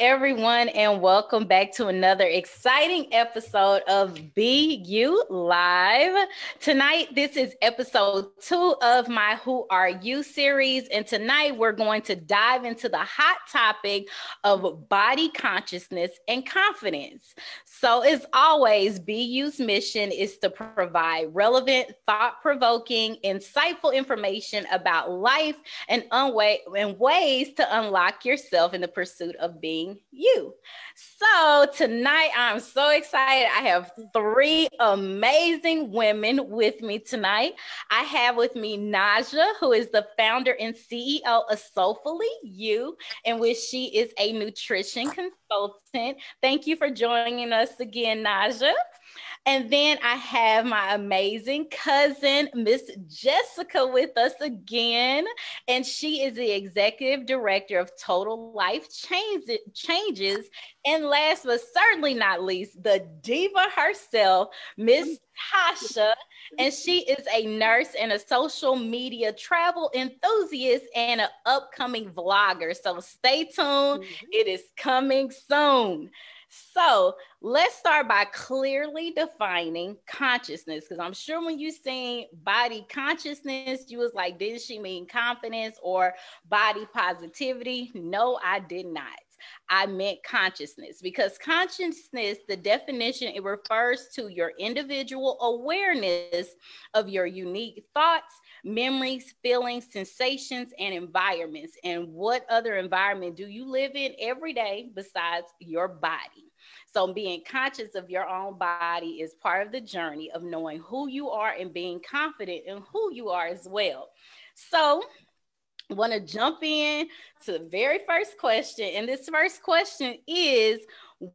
Everyone, and welcome back to another exciting episode of You Live. Tonight, this is episode two of my Who Are You series. And tonight, we're going to dive into the hot topic of body consciousness and confidence. So, as always, BU's mission is to provide relevant, thought provoking, insightful information about life and, unwa- and ways to unlock yourself in the pursuit of being you. So tonight, I'm so excited. I have three amazing women with me tonight. I have with me Naja, who is the founder and CEO of Soulfully You, in which she is a nutrition consultant. Thank you for joining us again, Naja. And then I have my amazing cousin, Miss Jessica, with us again. And she is the executive director of Total Life Changes. And last but certainly not least, the diva herself, Miss Tasha. And she is a nurse and a social media travel enthusiast and an upcoming vlogger. So stay tuned, mm-hmm. it is coming soon. So let's start by clearly defining consciousness because I'm sure when you saying body consciousness, you was like, did she mean confidence or body positivity? No, I did not. I meant consciousness because consciousness, the definition, it refers to your individual awareness of your unique thoughts, memories, feelings, sensations, and environments. And what other environment do you live in every day besides your body? So, being conscious of your own body is part of the journey of knowing who you are and being confident in who you are as well. So, want to jump in to the very first question. And this first question is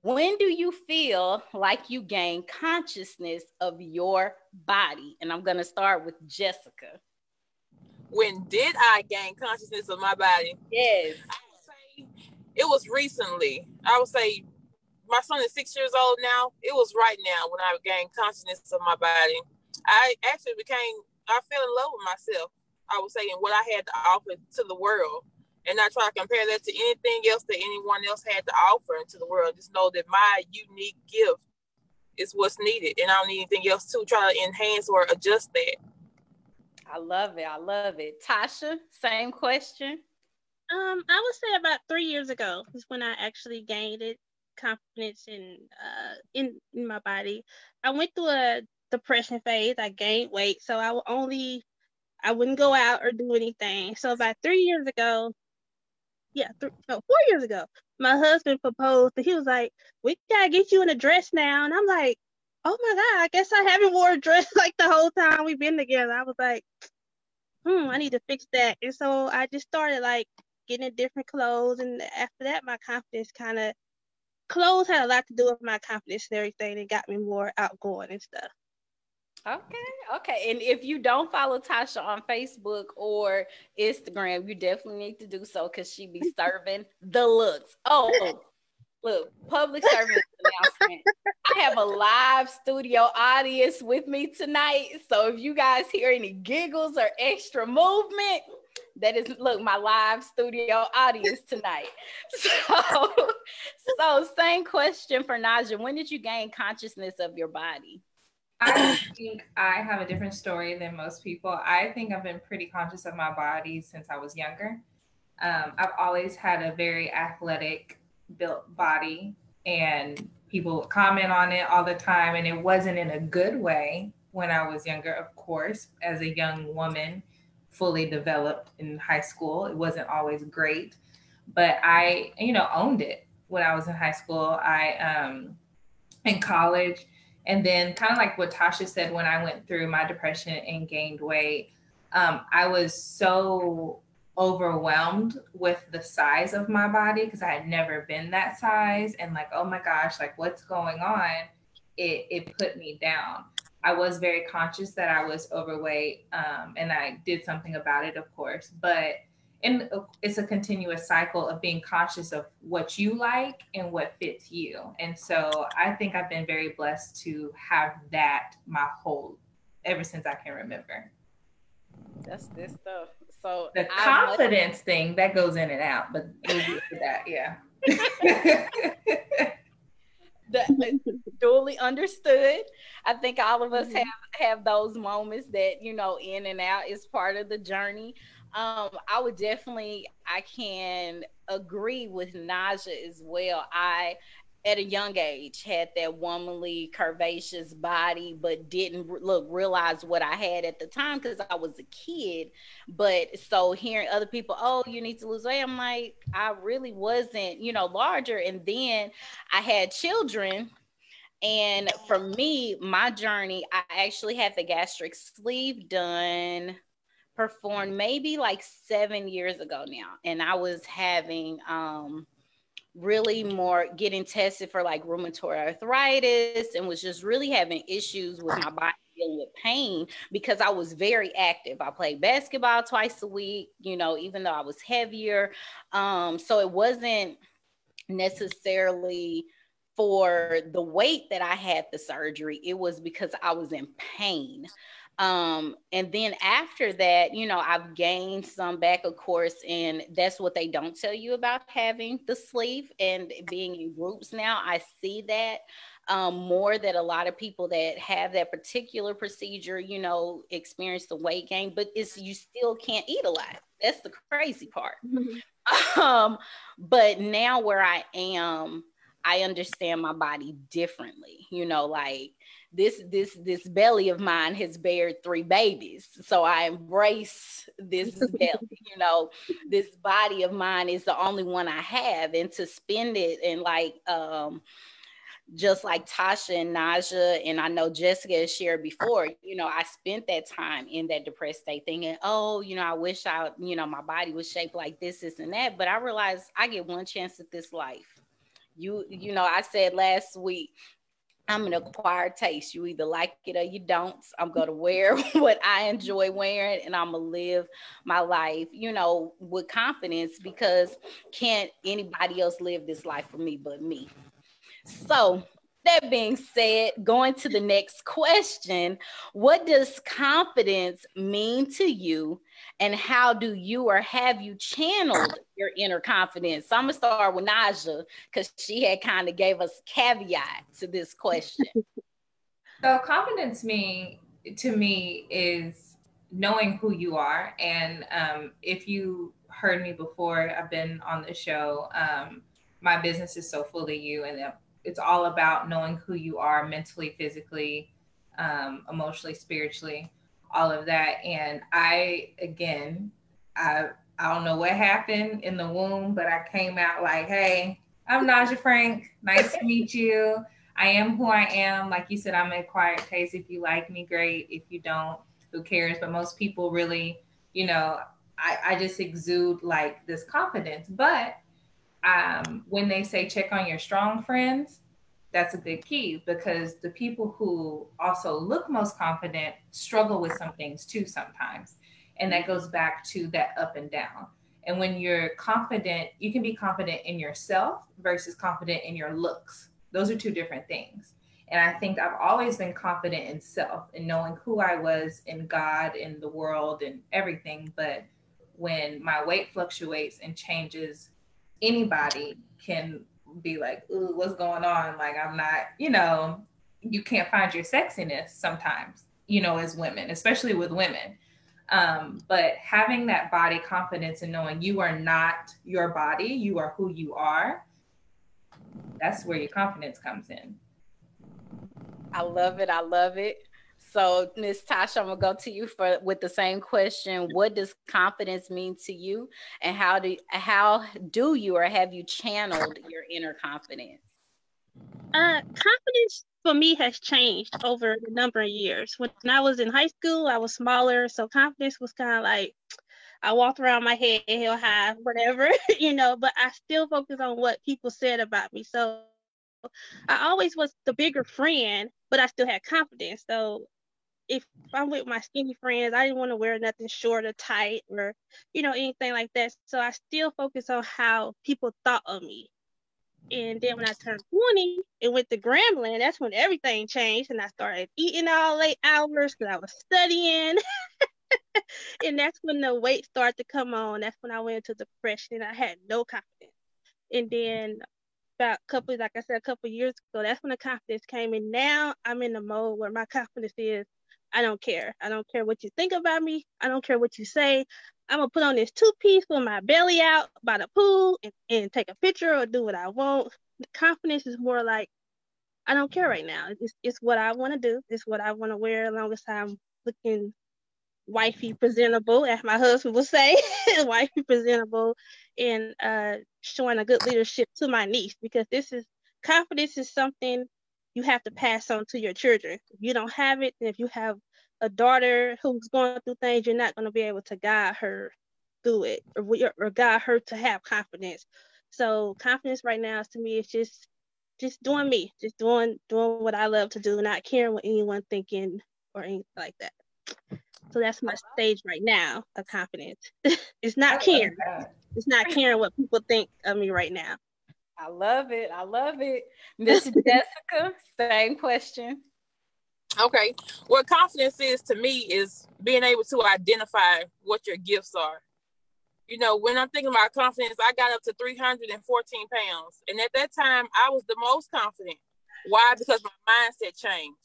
When do you feel like you gain consciousness of your body? And I'm going to start with Jessica. When did I gain consciousness of my body? Yes. I would say it was recently. I would say my son is six years old now. It was right now when I gained consciousness of my body. I actually became, I fell in love with myself. I would say, and what I had to offer to the world. And I try to compare that to anything else that anyone else had to offer into the world. Just know that my unique gift is what's needed. And I don't need anything else to try to enhance or adjust that. I love it. I love it. Tasha, same question. Um, I would say about three years ago is when I actually gained it confidence in uh in, in my body. I went through a depression phase. I gained weight, so I would only I wouldn't go out or do anything. So about three years ago, yeah, th- no, four years ago, my husband proposed. And he was like, "We gotta get you in a dress now," and I'm like, "Oh my god, I guess I haven't wore a dress like the whole time we've been together." I was like, "Hmm, I need to fix that." And so I just started like getting different clothes, and after that, my confidence kind of clothes had a lot to do with my confidence and everything. It got me more outgoing and stuff. Okay, okay. And if you don't follow Tasha on Facebook or Instagram, you definitely need to do so because she be serving the looks. Oh, look, public service announcement. I have a live studio audience with me tonight. So if you guys hear any giggles or extra movement, that is look my live studio audience tonight. So, so same question for Naja. When did you gain consciousness of your body? I think I have a different story than most people. I think I've been pretty conscious of my body since I was younger. Um, I've always had a very athletic built body, and people comment on it all the time. And it wasn't in a good way when I was younger, of course, as a young woman fully developed in high school. It wasn't always great, but I, you know, owned it when I was in high school. I, um, in college, and then kind of like what Tasha said when I went through my depression and gained weight, um, I was so overwhelmed with the size of my body because I had never been that size and like, oh my gosh, like what's going on? It it put me down. I was very conscious that I was overweight, um, and I did something about it, of course. But and uh, it's a continuous cycle of being conscious of what you like and what fits you. And so I think I've been very blessed to have that my whole ever since I can remember. That's this stuff. So the confidence thing that goes in and out, but we'll that, yeah. the, duly understood. I think all of us Mm-hmm. have have those moments that you know in and out is part of the journey. Um, I would definitely, I can agree with Naja as well. I, at a young age, had that womanly, curvaceous body, but didn't look realize what I had at the time because I was a kid. But so hearing other people, oh, you need to lose weight, I'm like, I really wasn't, you know, larger. And then I had children. And for me, my journey, I actually had the gastric sleeve done performed maybe like seven years ago now and i was having um really more getting tested for like rheumatoid arthritis and was just really having issues with my body dealing with pain because i was very active. I played basketball twice a week you know even though i was heavier. Um so it wasn't necessarily for the weight that i had the surgery. It was because i was in pain um and then after that you know i've gained some back of course and that's what they don't tell you about having the sleeve and being in groups now i see that um, more that a lot of people that have that particular procedure, you know, experience the weight gain, but it's you still can't eat a lot. That's the crazy part. Um, but now where I am, I understand my body differently. You know, like this this this belly of mine has bared three babies so i embrace this belly you know this body of mine is the only one i have and to spend it and like um just like Tasha and Naja, and I know Jessica has shared before, you know, I spent that time in that depressed state thinking, oh, you know, I wish I, you know, my body was shaped like this, this, and that. But I realized I get one chance at this life. You, you know, I said last week, I'm an acquired taste. You either like it or you don't. I'm going to wear what I enjoy wearing and I'm going to live my life, you know, with confidence because can't anybody else live this life for me but me. So, that being said, going to the next question What does confidence mean to you? And how do you or have you channeled your inner confidence? So I'm gonna start with Naja because she had kind of gave us caveat to this question. So confidence me to me is knowing who you are. And um, if you heard me before, I've been on the show. Um, my business is Soulfully You, and it's all about knowing who you are mentally, physically, um, emotionally, spiritually, all of that. And I, again, I I don't know what happened in the womb, but I came out like, hey, I'm Naja Frank. Nice to meet you. I am who I am. Like you said, I'm an acquired taste. If you like me, great. If you don't, who cares? But most people really, you know, I, I just exude like this confidence. But um, when they say check on your strong friends, that's a good key because the people who also look most confident struggle with some things too sometimes. And that goes back to that up and down. And when you're confident, you can be confident in yourself versus confident in your looks. Those are two different things. And I think I've always been confident in self and knowing who I was in God, in the world, and everything. But when my weight fluctuates and changes, anybody can be like, ooh, what's going on? Like, I'm not, you know, you can't find your sexiness sometimes, you know, as women, especially with women. Um, but having that body confidence and knowing you are not your body, you are who you are, that's where your confidence comes in. I love it. I love it. So, Miss Tasha, I'm gonna go to you for with the same question. What does confidence mean to you, and how do how do you or have you channeled your inner confidence? Uh, confidence for me has changed over the number of years. When I was in high school, I was smaller, so confidence was kind of like I walked around my head held high, whatever, you know. But I still focus on what people said about me. So I always was the bigger friend, but I still had confidence. So if I'm with my skinny friends, I didn't want to wear nothing short or tight or, you know, anything like that. So I still focus on how people thought of me. And then when I turned 20 and went to Grambling, that's when everything changed. And I started eating all late hours because I was studying. and that's when the weight started to come on. That's when I went into depression. And I had no confidence. And then about a couple, like I said, a couple years ago, that's when the confidence came. And now I'm in the mode where my confidence is, I don't care. I don't care what you think about me. I don't care what you say. I'm gonna put on this two piece with my belly out by the pool and, and take a picture or do what I want. The confidence is more like I don't care right now. It's, it's what I want to do. It's what I want to wear as long as I'm looking wifey presentable, as my husband would say, wifey presentable, and uh, showing a good leadership to my niece because this is confidence is something you have to pass on to your children. If you don't have it, and if you have a daughter who's going through things, you're not going to be able to guide her through it or, or guide her to have confidence. So confidence right now to me it's just just doing me, just doing doing what I love to do, not caring what anyone thinking or anything like that. So that's my stage right now of confidence. it's not caring. It's not caring what people think of me right now. I love it. I love it. Miss Jessica, same question. Okay. What confidence is to me is being able to identify what your gifts are. You know, when I'm thinking about confidence, I got up to 314 pounds. And at that time, I was the most confident. Why? Because my mindset changed.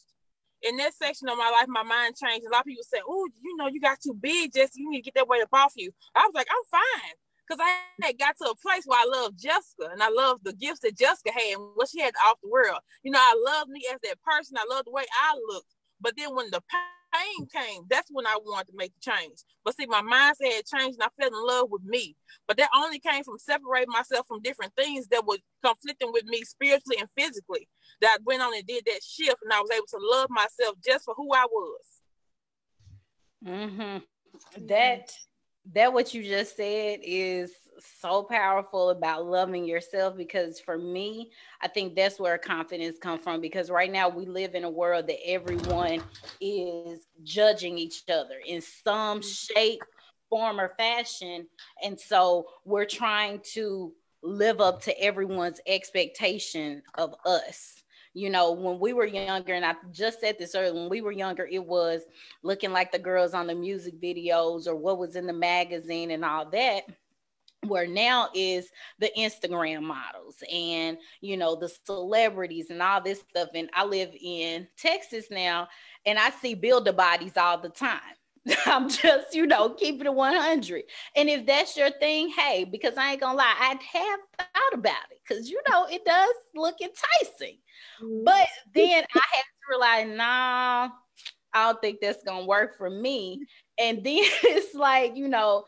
In that section of my life, my mind changed. A lot of people say, Oh, you know, you got too big, Jesse. You need to get that weight up off you. I was like, I'm fine because I had got to a place where I loved Jessica and I loved the gifts that Jessica had and what she had off the world. You know, I loved me as that person. I loved the way I looked. But then when the pain came, that's when I wanted to make the change. But see, my mindset had changed and I fell in love with me. But that only came from separating myself from different things that were conflicting with me spiritually and physically. That I went on and did that shift and I was able to love myself just for who I was. Mm-hmm. That that what you just said is so powerful about loving yourself because for me i think that's where confidence comes from because right now we live in a world that everyone is judging each other in some mm-hmm. shape form or fashion. And so we're trying to live up to everyone's expectation of us you know, when we were younger, and I just said this earlier, when we were younger, it was looking like the girls on the music videos or what was in the magazine and all that where now is the Instagram models and you know the celebrities and all this stuff. And I live in Texas now, and I see builder bodies all the time. I'm just, you know, keeping it 100. And if that's your thing, hey, because I ain't gonna lie, I'd have thought about it because you know it does look enticing. Mm-hmm. But then I had to realize, nah, I don't think that's gonna work for me. And then it's like, you know,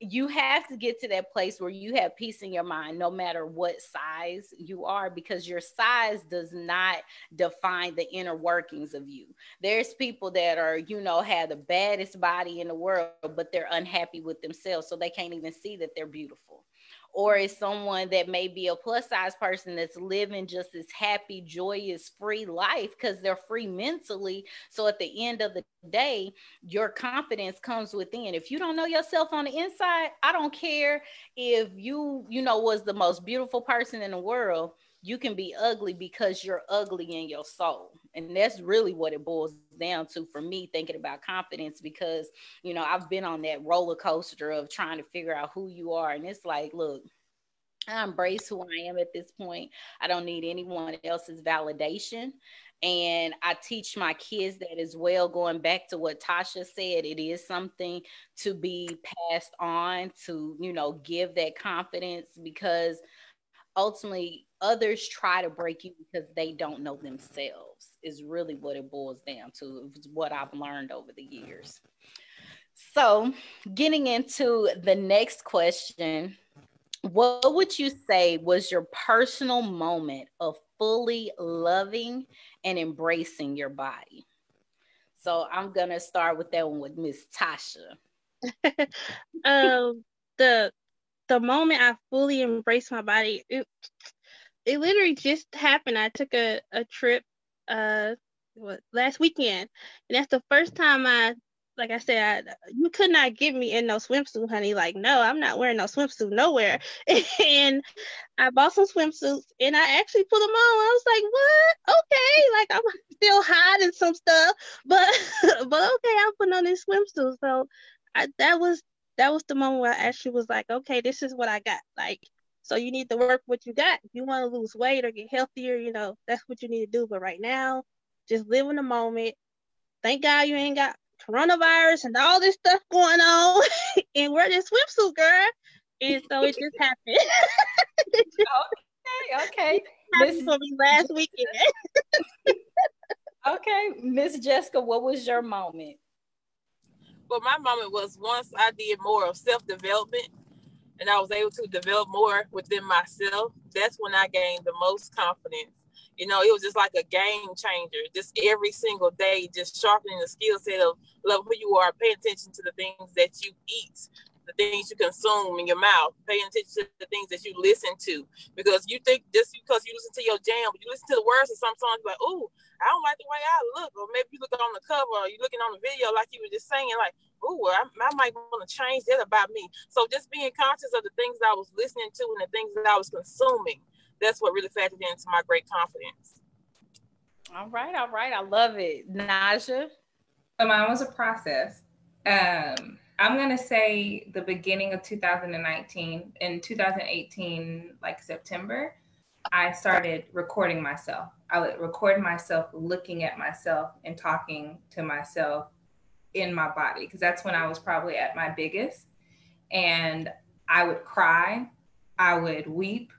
you have to get to that place where you have peace in your mind no matter what size you are because your size does not define the inner workings of you. There's people that are you know have the baddest body in the world but they're unhappy with themselves so they can't even see that they're beautiful or is someone that may be a plus size person that's living just this happy, joyous, free life because they're free mentally. So at the end of the day, your confidence comes within. If you don't know yourself on the inside, I don't care if you, you know, was the most beautiful person in the world you can be ugly because you're ugly in your soul. And that's really what it boils down to for me thinking about confidence because, you know, I've been on that roller coaster of trying to figure out who you are. And it's like, look, I embrace who I am at this point. I don't need anyone else's validation. And I teach my kids that as well, going back to what Tasha said, it is something to be passed on to, you know, give that confidence because ultimately others try to break you because they don't know themselves is really what it boils down to it's what i've learned over the years. So getting into the next question what would you say was your personal moment of fully loving and embracing your body? So i'm gonna start with that one with miss tasha. Um the the moment i fully embraced my body it, it literally just happened. I took a, a trip uh what last weekend and that's the first time I like I said, I, you could not get me in no swimsuit, honey. Like, no, I'm not wearing no swimsuit nowhere. and I bought some swimsuits and I actually put them on. I was like, what? Okay, like I'm still hiding some stuff, but but okay, I'm putting on this swimsuit. So I, that was that was the moment where I actually was like, okay, this is what I got. Like So you need to work what you got. If you want to lose weight or get healthier, you know, that's what you need to do. But right now, just live in the moment. Thank God you ain't got coronavirus and all this stuff going on and wear this swimsuit, girl. And so it just happened. okay, okay. This for me last weekend. okay, Miss Jessica, what was your moment? Well, my moment was once I did more of self development and I was able to develop more within myself. That's when I gained the most confidence. You know, it was just like a game changer. Just every single day, just sharpening the skill set of love who you are, pay attention to the things that you eat, the things you consume in your mouth, paying attention to the things that you listen to. Because you think just because you listen to your jam, but you listen to the words of some songs, like, oh, I don't like the way I look. Or maybe you look on the cover or you're looking on the video, like you were just saying, like, oh, I, I might want to change that about me. So just being conscious of the things I was listening to and the things that I was consuming, that's what really factored into my great confidence. All right, all right. I love it. Naja? So mine was a process. Um, I'm gonna say the beginning of 2019. In 2018, like September, I started recording myself. I would record myself looking at myself and talking to myself in my body because that's when I was probably at my biggest. And I would cry, I would weep,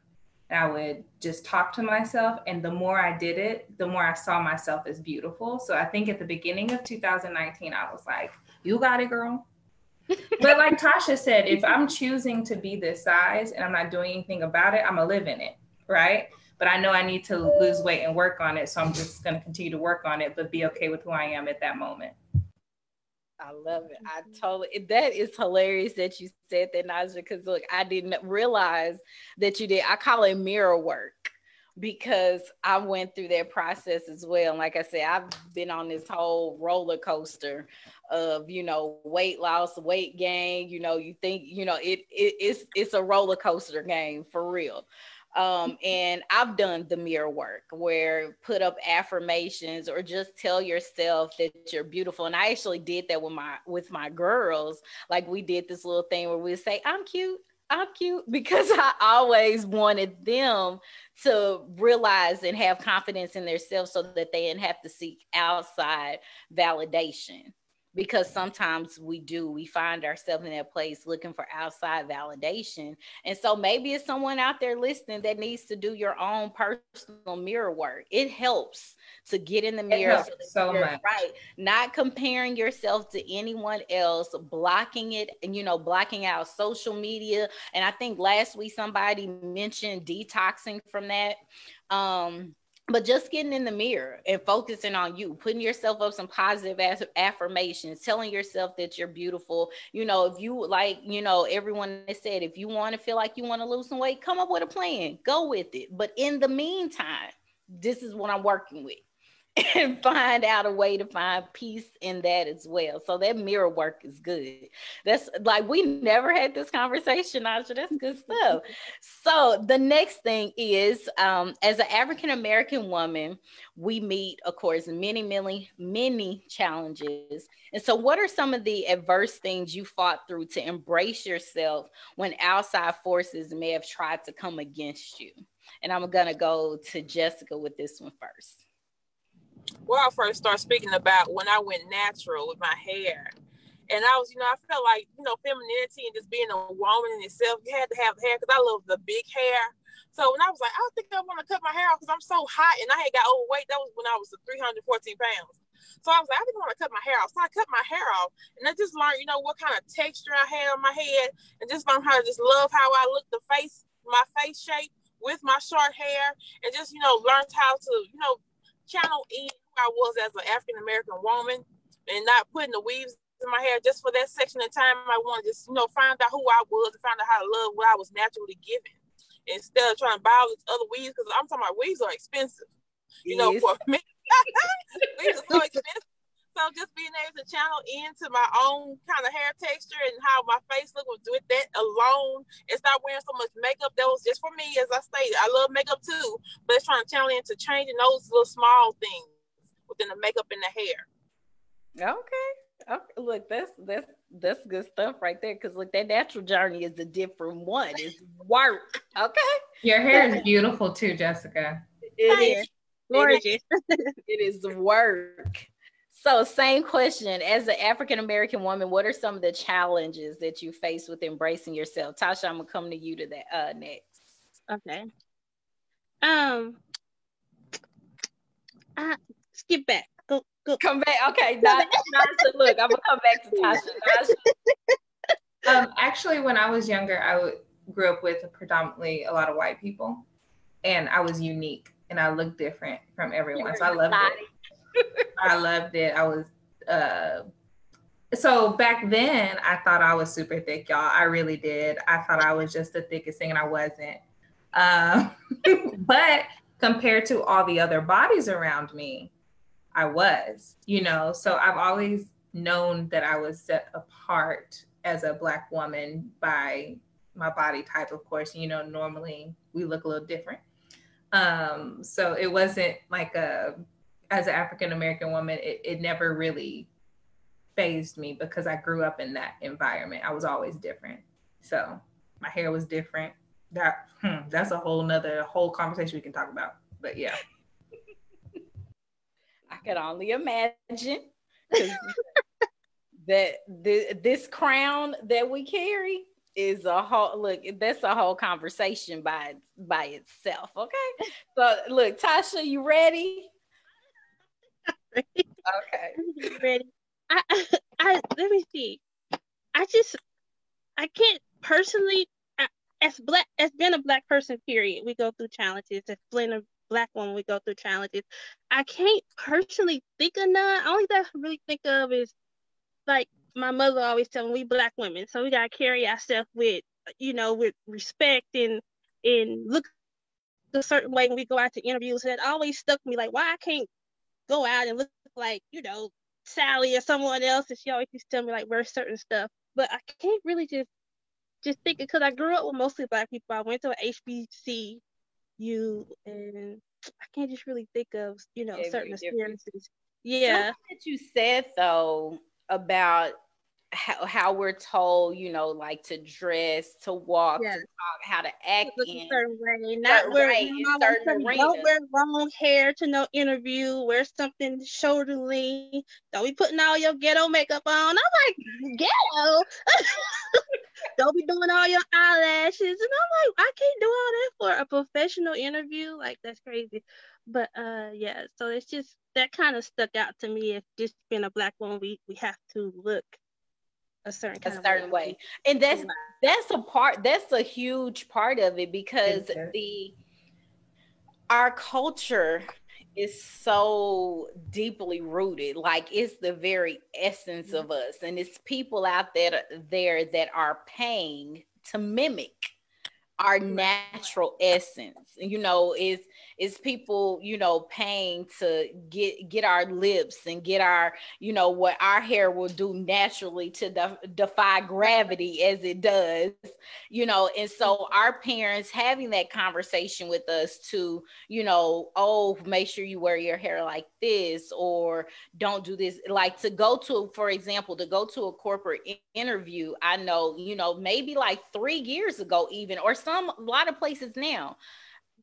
and I would just talk to myself. And the more I did it, the more I saw myself as beautiful. So I think at the beginning of 2019, I was like, You got it, girl. but like Tasha said, if I'm choosing to be this size and I'm not doing anything about it, I'm gonna live in it, right? But I know I need to lose weight and work on it. So I'm just gonna continue to work on it, but be okay with who I am at that moment. I love it. I totally that is hilarious that you said that, Naja, because look, I didn't realize that you did. I call it mirror work because I went through that process as well. And like I said, I've been on this whole roller coaster of you know weight loss, weight gain. You know, you think you know it, it it's it's a roller coaster game for real. Um, and I've done the mirror work where put up affirmations or just tell yourself that you're beautiful. And I actually did that with my with my girls. Like we did this little thing where we say, I'm cute, I'm cute because I always wanted them to realize and have confidence in themselves so that they didn't have to seek outside validation because sometimes we do we find ourselves in that place looking for outside validation. And so maybe it's someone out there listening that needs to do your own personal mirror work. It helps to get in the mirror so, much. right not comparing yourself to anyone else blocking it and you know blocking out social media. And i think last week somebody mentioned detoxing from that. Um but just getting in the mirror and focusing on you putting yourself up some positive affirmations telling yourself that you're beautiful. You know if you like you know everyone has said if you want to feel like you want to lose some weight come up with a plan go with it. But in the meantime this is what i'm working with and find out a way to find peace in that as well. So that mirror work is good. That's like we never had this conversation, Naja. That's good stuff. So the next thing is, um, as an African American woman, we meet, of course, many, many, many challenges. And so, what are some of the adverse things you fought through to embrace yourself when outside forces may have tried to come against you? And I'm gonna go to Jessica with this one first well, I first started speaking about when I went natural with my hair. And I was, you know, I felt like, you know, femininity and just being a woman in itself, you had to have hair because I love the big hair. So when I was like, I don't think I want to cut my hair off because I'm so hot and I had got overweight. That was when I was 314 pounds. So I was like, I didn't want to cut my hair off. So I cut my hair off. And I just learned, you know, what kind of texture I had on my head and just learned how to just love how I look, the face, my face shape with my short hair. And just, you know, learned how to, you know, channel in who I was as an African American woman and not putting the weaves in my hair just for that section of time. I wanted to just, you know, find out who I was and find out how to love what I was naturally given instead of trying to buy all these other weaves because I'm talking about weaves are expensive. You yes. know, for me, weaves are so expensive. So just being able to channel into my own kind of hair texture and how my face look with that alone and stop wearing so much makeup. That was just for me, as I stated. I love makeup too, but it's trying to channel into changing those little small things within the makeup and the hair. Okay. Okay, look, that's that's that's good stuff right there. Cause look, that natural journey is a different one. It's work. Okay. Your hair is beautiful too, Jessica. It is Gorgeous. it is work. So, same question. As an African American woman, what are some of the challenges that you face with embracing yourself? Tasha, I'm gonna come to you to that uh, next. Okay. Um, I skip back. Go go. Come back. Okay, not, Tasha, look, I'm gonna come back to Tasha. Tasha. Um, actually, when I was younger, I w- grew up with predominantly a lot of white people, and I was unique and I looked different from everyone. So I loved it. I loved it. I was uh so back then I thought I was super thick, y'all. I really did. I thought I was just the thickest thing and I wasn't. Um, but compared to all the other bodies around me, I was, you know. So I've always known that I was set apart as a black woman by my body type, of course. You know, normally we look a little different. Um, so it wasn't like a as an African American woman, it, it never really phased me because I grew up in that environment. I was always different. So my hair was different. That hmm, that's a whole nother whole conversation we can talk about. But yeah. I could only imagine that the, this crown that we carry is a whole look that's a whole conversation by by itself okay so look tasha you ready okay. Ready. I, I let me see. I just i can't personally as black as being a black person period we go through challenges. As being a black woman we go through challenges. I can't personally think of none. Only that i really think of is like my mother always tell me we black women, so we gotta carry ourselves with, you know, with respect and and look a certain way when we go out to interviews. And it always stuck me like, why I can't go out and look like, you know, Sally or someone else. And she always used to tell me like wear certain stuff. But I can't really just just think because I grew up with mostly black people. I went to a HBCU and I can't just really think of, you know, certain experiences. Yeah. Something that you said though about how, how we're told, you know, like to dress, to walk, yes. to talk, how to act in a certain way. Not wear, right, certain don't wear long hair to no interview. Wear something shoulderly. Don't be putting all your ghetto makeup on. I'm like ghetto. don't be doing all your eyelashes, and I'm like, I can't do all that for a professional interview. Like that's crazy. But uh, yeah. So it's just that kind of stuck out to me. If just being a black woman, we we have to look a certain a certain way. way. and that's that's a part that's a huge part of it because the our culture is so deeply rooted like it's the very essence mm-hmm. of us and it's people out there there that are paying to mimic our natural essence you know is is people you know paying to get get our lips and get our you know what our hair will do naturally to de- defy gravity as it does you know? And so our parents having that conversation with us to you know oh make sure you wear your hair like this or don't do this. Like to go to for example to go to a corporate interview i know you know maybe like 3 years ago even or some a lot of places now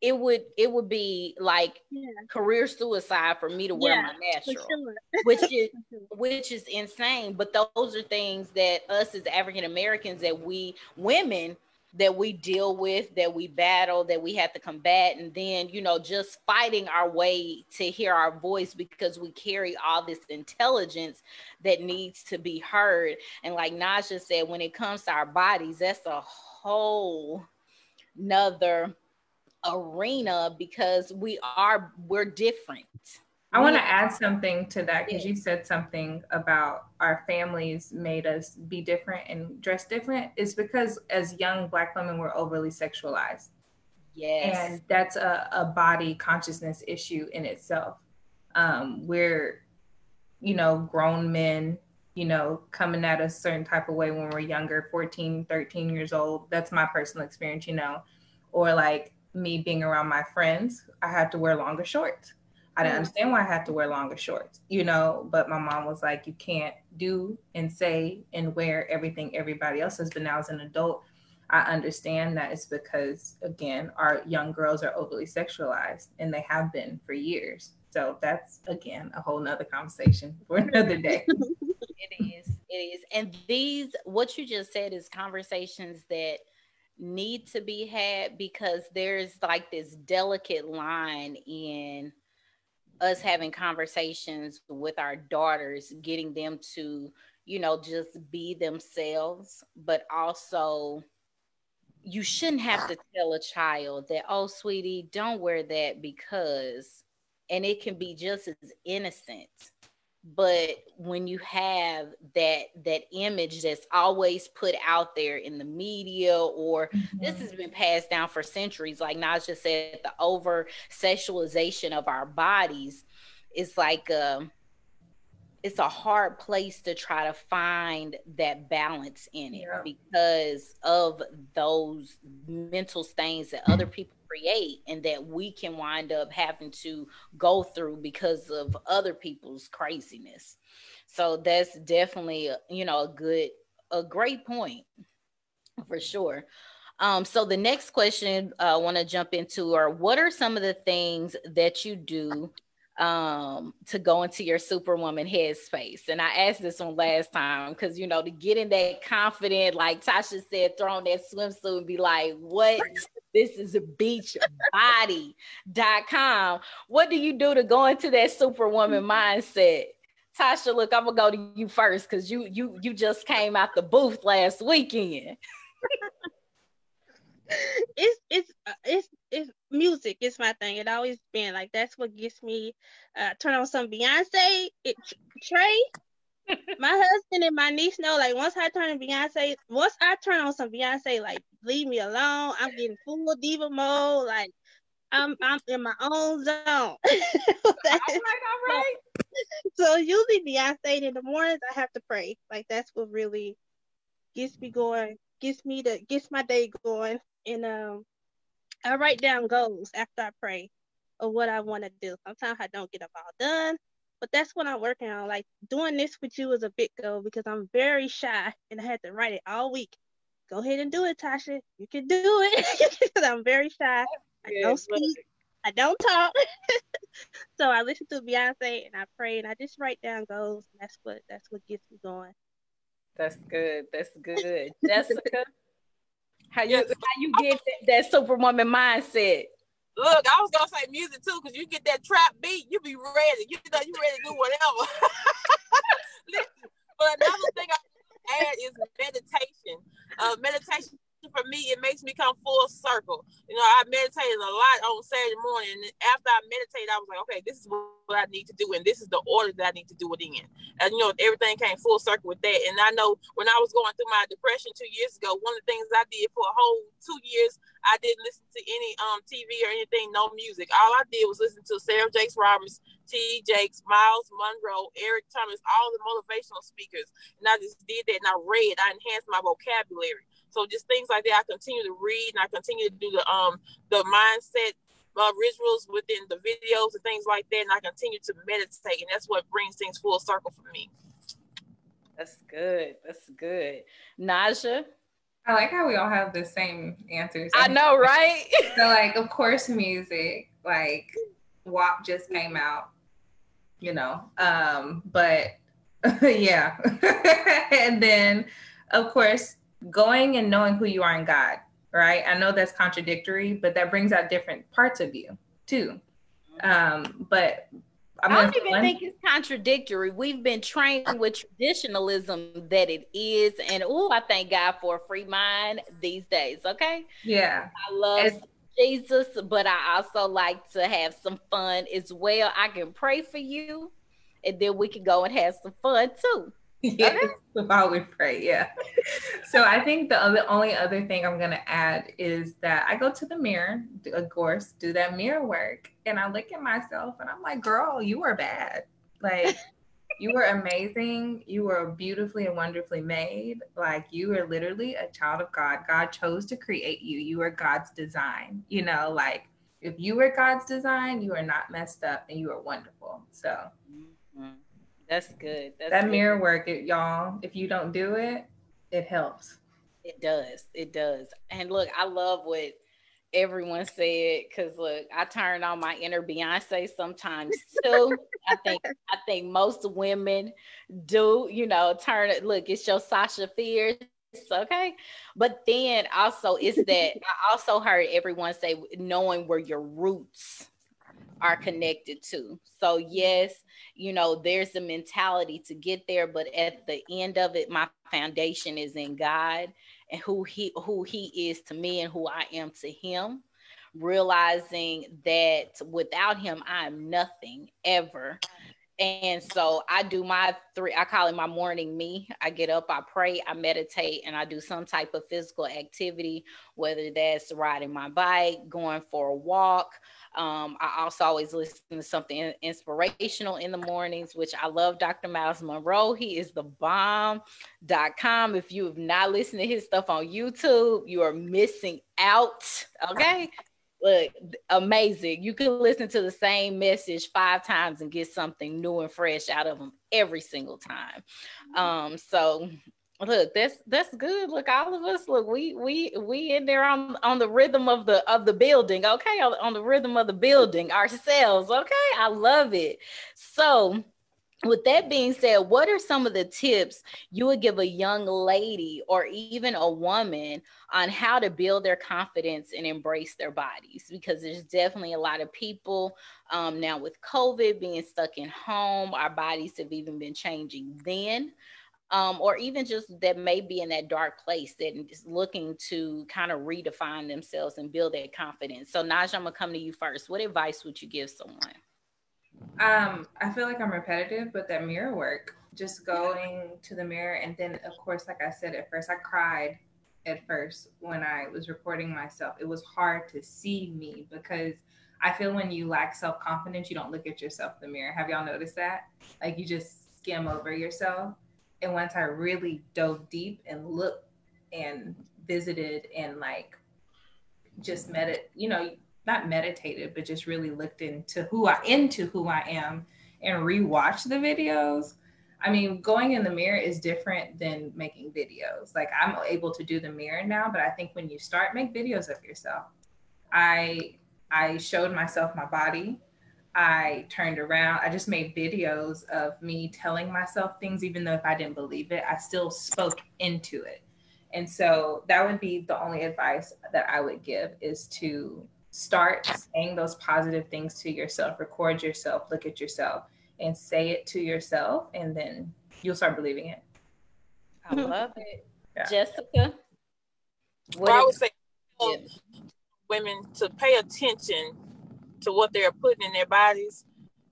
it would it would be like yeah. career suicide for me to wear yeah, my natural sure. which is which is insane but those are things that us as african americans that we women that we deal with that we battle that we have to combat and then you know just fighting our way to hear our voice because we carry all this intelligence that needs to be heard and like Naja said when it comes to our bodies that's a whole nother arena because we are we're different. I want to add something to that because you said something about our families made us be different and dress different. It's because as young black women we're overly sexualized. Yes. And that's a, a body consciousness issue in itself. Um, we're, you know, grown men, you know, coming at a certain type of way when we're younger, 14, 13 years old. That's my personal experience, you know, or like me being around my friends, I had to wear longer shorts. I didn't mm-hmm. understand why I had to wear longer shorts, you know, but my mom was like, you can't do and say and wear everything everybody else does. But now as an adult, I understand that it's because, again, our young girls are overly sexualized and they have been for years. So that's, again, a whole nother conversation for another day. it is. It is. And these, what you just said is conversations that need to be had because there's like this delicate line in us having conversations with our daughters, getting them to, you know, just be themselves, but also you shouldn't have to tell a child that, oh, sweetie, don't wear that because, and it can be just as innocent but when you have that that image that's always put out there in the media or mm-hmm. this has been passed down for centuries like Naja said the over sexualization of our bodies is like um it's a hard place to try to find that balance in it yeah. because of those mental stains that other people create and that we can wind up having to go through because of other people's craziness. So that's definitely, you know, a good, a great point for sure. Um, so the next question uh, I want to jump into are what are some of the things that you do um to go into your superwoman headspace. And i asked this one last time because you know to get in that confident like tasha said throw on that swimsuit and be like what? This is a beachbody.com what do you do to go into that superwoman mindset? Tasha look i'm gonna go to you first because you you you just came out the booth last weekend it's it's uh, it's it's music. It's my thing. It always been like that's what gets me. Uh, turn on some Beyonce. It Trey, my husband and my niece know. Like once I turn on Beyonce, once I turn on some Beyonce, like leave me alone. I'm getting full diva mode. Like I'm I'm in my own zone. all right, all right. So, so usually Beyonce in the mornings I have to pray. Like that's what really gets me going, gets me to gets my day going and um, I write down goals after I pray of what I want to do. Sometimes I don't get them all done, but that's what I'm working on. Like doing this with you is a big goal because I'm very shy and I had to write it all week. Go ahead and do it, Tasha. You can do it because I'm very shy. I don't speak. I don't talk. so I listen to Beyonce and I pray and I just write down goals. And that's what that's what gets me going. That's good. That's good. Jessica. How you how you get that, that superwoman mindset? Look, I was gonna say music too, because you get that trap beat, you be ready. You know, you ready to do whatever. Listen, but another thing I add is meditation. Uh, meditation for me, it makes me come full circle. You know, I meditated a lot on Saturday morning. And after I meditated, I was like, okay, this is what I need to do, and this is the order that I need to do it in. And you know, everything came full circle with that. And I know when I was going through my depression two years ago, one of the things I did for a whole two years, I didn't listen to any um TV or anything, no music. All I did was listen to Sarah Jakes Roberts, T. Jakes, Myles Munroe, Eric Thomas, all the motivational speakers. And I just did that and I read, I enhanced my vocabulary. So just things like that. I continue to read and I continue to do the um the mindset uh, rituals within the videos and things like that. And I continue to meditate, and that's what brings things full circle for me. That's good. That's good. Naja. I like how we all have the same answers. I know, right? so, like, of course, music. Like, WAP just came out, you know. Um, but yeah, and then, of course, going and knowing who you are in God, right? I know that's contradictory, but that brings out different parts of you too. Um, but I'm I do not even think it's contradictory. We've been trained with traditionalism that it is, and oh, I thank God for a free mind these days. Okay, yeah, I love it's, Jesus, but I also like to have some fun as well. I can pray for you, and then we can go and have some fun too. yes, while we pray. Yeah. So I think the other only other thing I'm gonna add is that I go to the mirror, of course, do that mirror work, and I look at myself and I'm like, girl, you are bad. Like you were amazing. You were beautifully and wonderfully made. Like you are literally a child of God. God chose to create you. You are God's design. You know, like If you were God's design, you are not messed up and you are wonderful. So mm-hmm. that's good. That's that good. mirror work, it, y'all, if you don't do it, it helps. It does. It does. And look, I love what everyone said because look, I turn on my inner Beyonce sometimes too. I think I think most women do, you know, turn it. Look, it's your Sasha Fierce, okay. But then also is that I also heard everyone say knowing where your roots are connected to. So yes, you know, there's a mentality to get there, but at the end of it, my foundation is in God and who he who he is to me and who I am to him realizing that without him I'm nothing ever and so I do my three, I call it my morning me. I get up, I pray, I meditate, and I do some type of physical activity, whether that's riding my bike, going for a walk, um, I also always listen to something inspirational in the mornings, which I love Dr. Myles Munroe. He is the bomb.com. If you have not listened to his stuff on YouTube, you are missing out. Okay. Look, amazing. You can listen to the same message five times and get something new and fresh out of them every single time. Um, so look that's that's good. Look all of us look we we we in there on on the rhythm of the of the building okay? On, on the rhythm of the building ourselves okay? I love it. So with that being said, what are some of the tips you would give a young lady or even a woman on how to build their confidence and embrace their bodies? Because there's definitely a lot of people um, now with COVID being stuck in home, our bodies have even been changing then um, or even just that may be in that dark place that is looking to kind of redefine themselves and build that confidence. So, Naja, I'm gonna come to you first. What advice would you give someone? Um, I feel like I'm repetitive, but that mirror work, just going to the mirror, and then of course, like I said at first, I cried at first when I was recording myself. It was hard to see me because I feel when you lack self confidence, you don't look at yourself in the mirror. Have y'all noticed that? Like you just skim over yourself. And once I really dove deep and looked and visited and like just met it, you know, not meditated, but just really looked into who I into who I am and rewatched the videos. I mean, going in the mirror is different than making videos. Like I'm able to do the mirror now, but I think when you start make videos of yourself, I I showed myself my body. I turned around. I just made videos of me telling myself things, even though if I didn't believe it, I still spoke into it. And so that would be the only advice that I would give is to start saying those positive things to yourself, record yourself, look at yourself, and say it to yourself, and then you'll start believing it. I hmm. love it. Yeah. Jessica? Well, I would say women to pay attention to what they're putting in their bodies.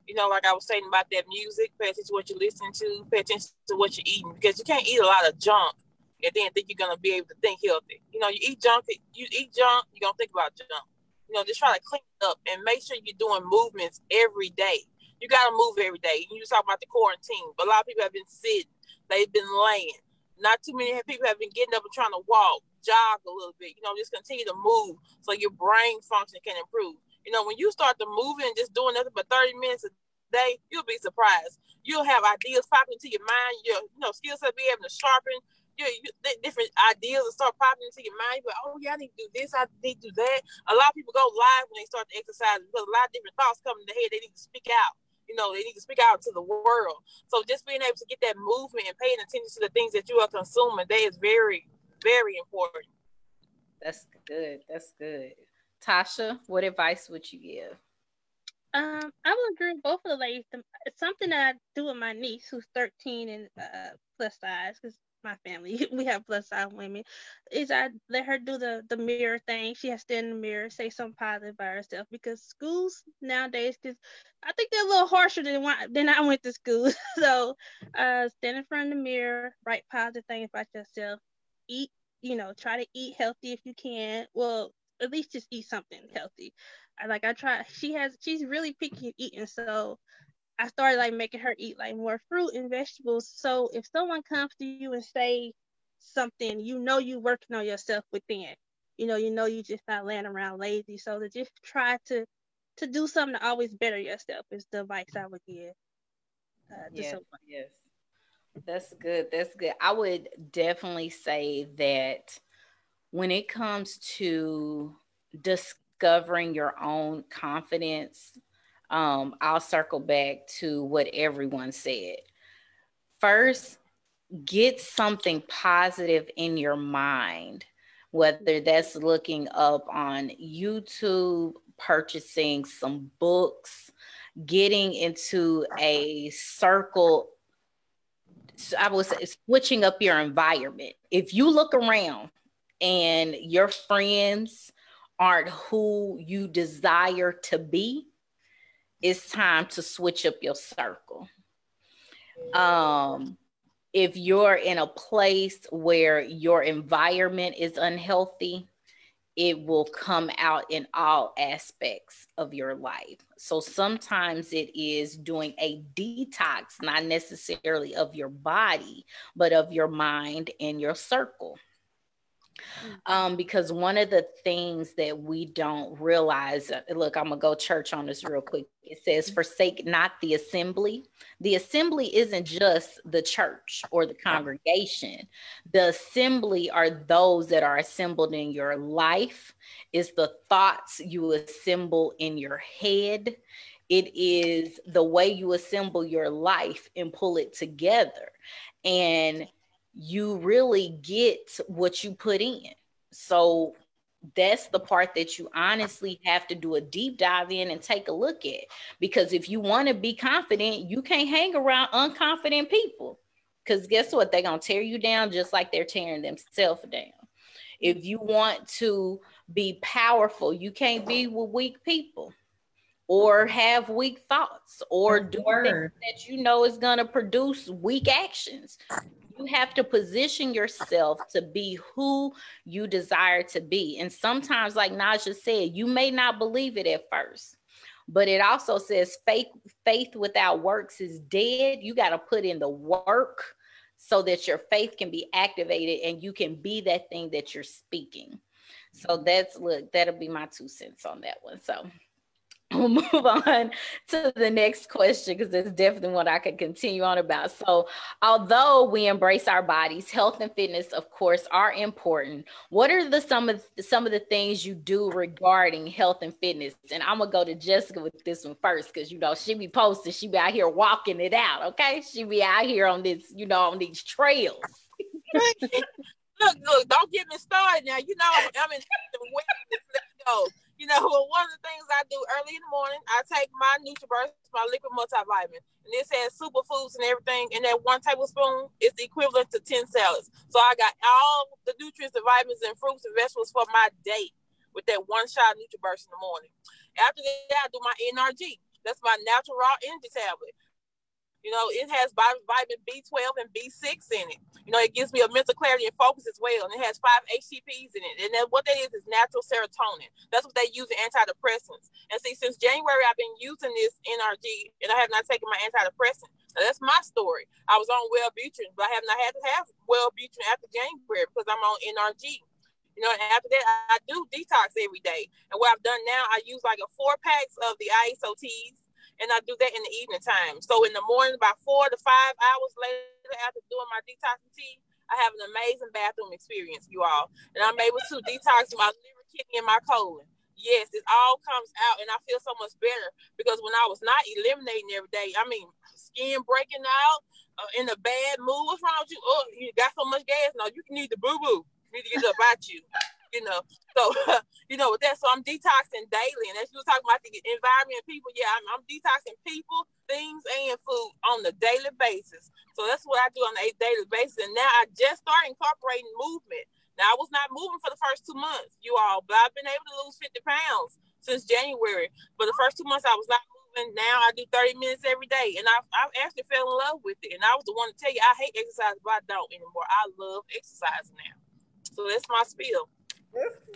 You know, like I was saying about that music, pay attention to what you're listening to, pay attention to what you're eating because you can't eat a lot of junk and then think you're gonna be able to think healthy. You know, you eat junk, you eat junk, you're gonna think about junk. You know, just try to clean it up and make sure you're doing movements every day. You gotta move every day. You talk about the quarantine, but a lot of people have been sitting, they've been laying. Not too many people have been getting up and trying to walk, jog a little bit. You know, just continue to move so your brain function can improve. You know, when you start to move and just doing nothing but 30 minutes a day, you'll be surprised. You'll have ideas popping into your mind. Your, you know, skills will be able to sharpen. Your, your different ideas will start popping into your mind. But oh yeah, I need to do this. I need to do that. A lot of people go live when they start to exercise because a lot of different thoughts come in the head. They need to speak out. You know, they need to speak out to the world. So just being able to get that movement and paying attention to the things that you are consuming, that is very, very important. That's good. That's good. Tasha, what advice would you give? Um, I would agree with both of the ladies. It's something that I do with my niece who's 13 and uh, plus size because my family we have plus size women. Is I let her do the the mirror thing. She has to stand in the mirror, say something positive by herself because schools nowadays, because I think they're a little harsher than than I went to school. so, uh, stand in front of the mirror, write positive things about yourself, eat. You know, try to eat healthy if you can. Well, at least just eat something healthy. I like I try she has she's really picky eating, so I started like making her eat like more fruit and vegetables. So if someone comes to you and say something, you know you working on yourself within. you know, you know you just not laying around lazy. So to just try to to do something to always better yourself is the advice I would give. Uh, yes, yes. That's good. That's good. I would definitely say that when it comes to discovering your own confidence, um, I'll circle back to what everyone said. First, get something positive in your mind, whether that's looking up on YouTube, purchasing some books, getting into a circle. So I was switching up your environment. If you look around and your friends aren't who you desire to be, it's time to switch up your circle. Um, if you're in a place where your environment is unhealthy, it will come out in all aspects of your life. So sometimes it is doing a detox, not necessarily of your body, but of your mind and your circle. Mm-hmm. Um, because one of the things that we don't realize, uh, look, I'm gonna go church on this real quick. It says, forsake not the assembly. The assembly isn't just the church or the congregation. The assembly are those that are assembled in your life, is the thoughts you assemble in your head. It is the way you assemble your life and pull it together. And you really get what you put in. So that's the part that you honestly have to do a deep dive in and take a look at. Because if you want to be confident, you can't hang around unconfident people. Because guess what? They're going to tear you down just like they're tearing themselves down. If you want to be powerful, you can't be with weak people or have weak thoughts or do things that you know is going to produce weak actions you have to position yourself to be who you desire to be. And sometimes, like Naja said, you may not believe it at first, but it also says faith, faith without works is dead. You got to put in the work so that your faith can be activated and you can be that thing that you're speaking. So that's look, that'll be my two cents on that one. So we'll move on to the next question because it's definitely what I could continue on about. So, although we embrace our bodies, health and fitness, of course, are important. What are the some of some of the things you do regarding health and fitness? And I'm gonna go to Jessica with this one first because you know she be posting, she be out here walking it out. Okay, she be out here on this, you know, on these trails. look, look, don't get me started now. You know, I'm in. The way, let's go. You know, one of the things I do early in the morning, I take my NutriBurst, my liquid multivitamin, and this has superfoods and everything. And that one tablespoon is the equivalent to 10 salads. So I got all the nutrients, the vitamins, and fruits and vegetables for my day with that one shot NutriBurst in the morning. After that, I do my NRG. That's my natural raw energy tablet. You know, it has vitamin B12 and B6 in it. You know, it gives me a mental clarity and focus as well. And it has five HTPs in it. And then what that is is natural serotonin. That's what they use in antidepressants. And see, since January, I've been using this NRG and I have not taken my antidepressant. Now, that's my story. I was on Wellbutrin, but I have not had to have Wellbutrin after January because I'm on NRG. You know, and after that, I do detox every day. And what I've done now, I use like a four packs of the Iaso Teas and I do that in the evening time. So in the morning, about four to five hours later after doing my detoxing tea, I have an amazing bathroom experience, you all. And I'm able to detox my liver, kidney, and my colon. Yes, it all comes out, and I feel so much better because when I was not eliminating every day, I mean, skin breaking out, uh, in a bad mood. What's wrong with you? Oh, you got so much gas. No, you need the boo boo. You need to get up about you you know. So, you know, with that, so I'm detoxing daily. And as you were talking about the environment people, yeah, I'm, I'm detoxing people, things, and food on a daily basis. So that's what I do on a daily basis. And now I just started incorporating movement. Now I was not moving for the first two months, you all, but I've been able to lose 50 pounds since January. But the first two months I was not moving. Now I do 30 minutes every day. And I've, I've actually fell in love with it. And I was the one to tell you I hate exercise, but I don't anymore. I love exercise now. So that's my spiel.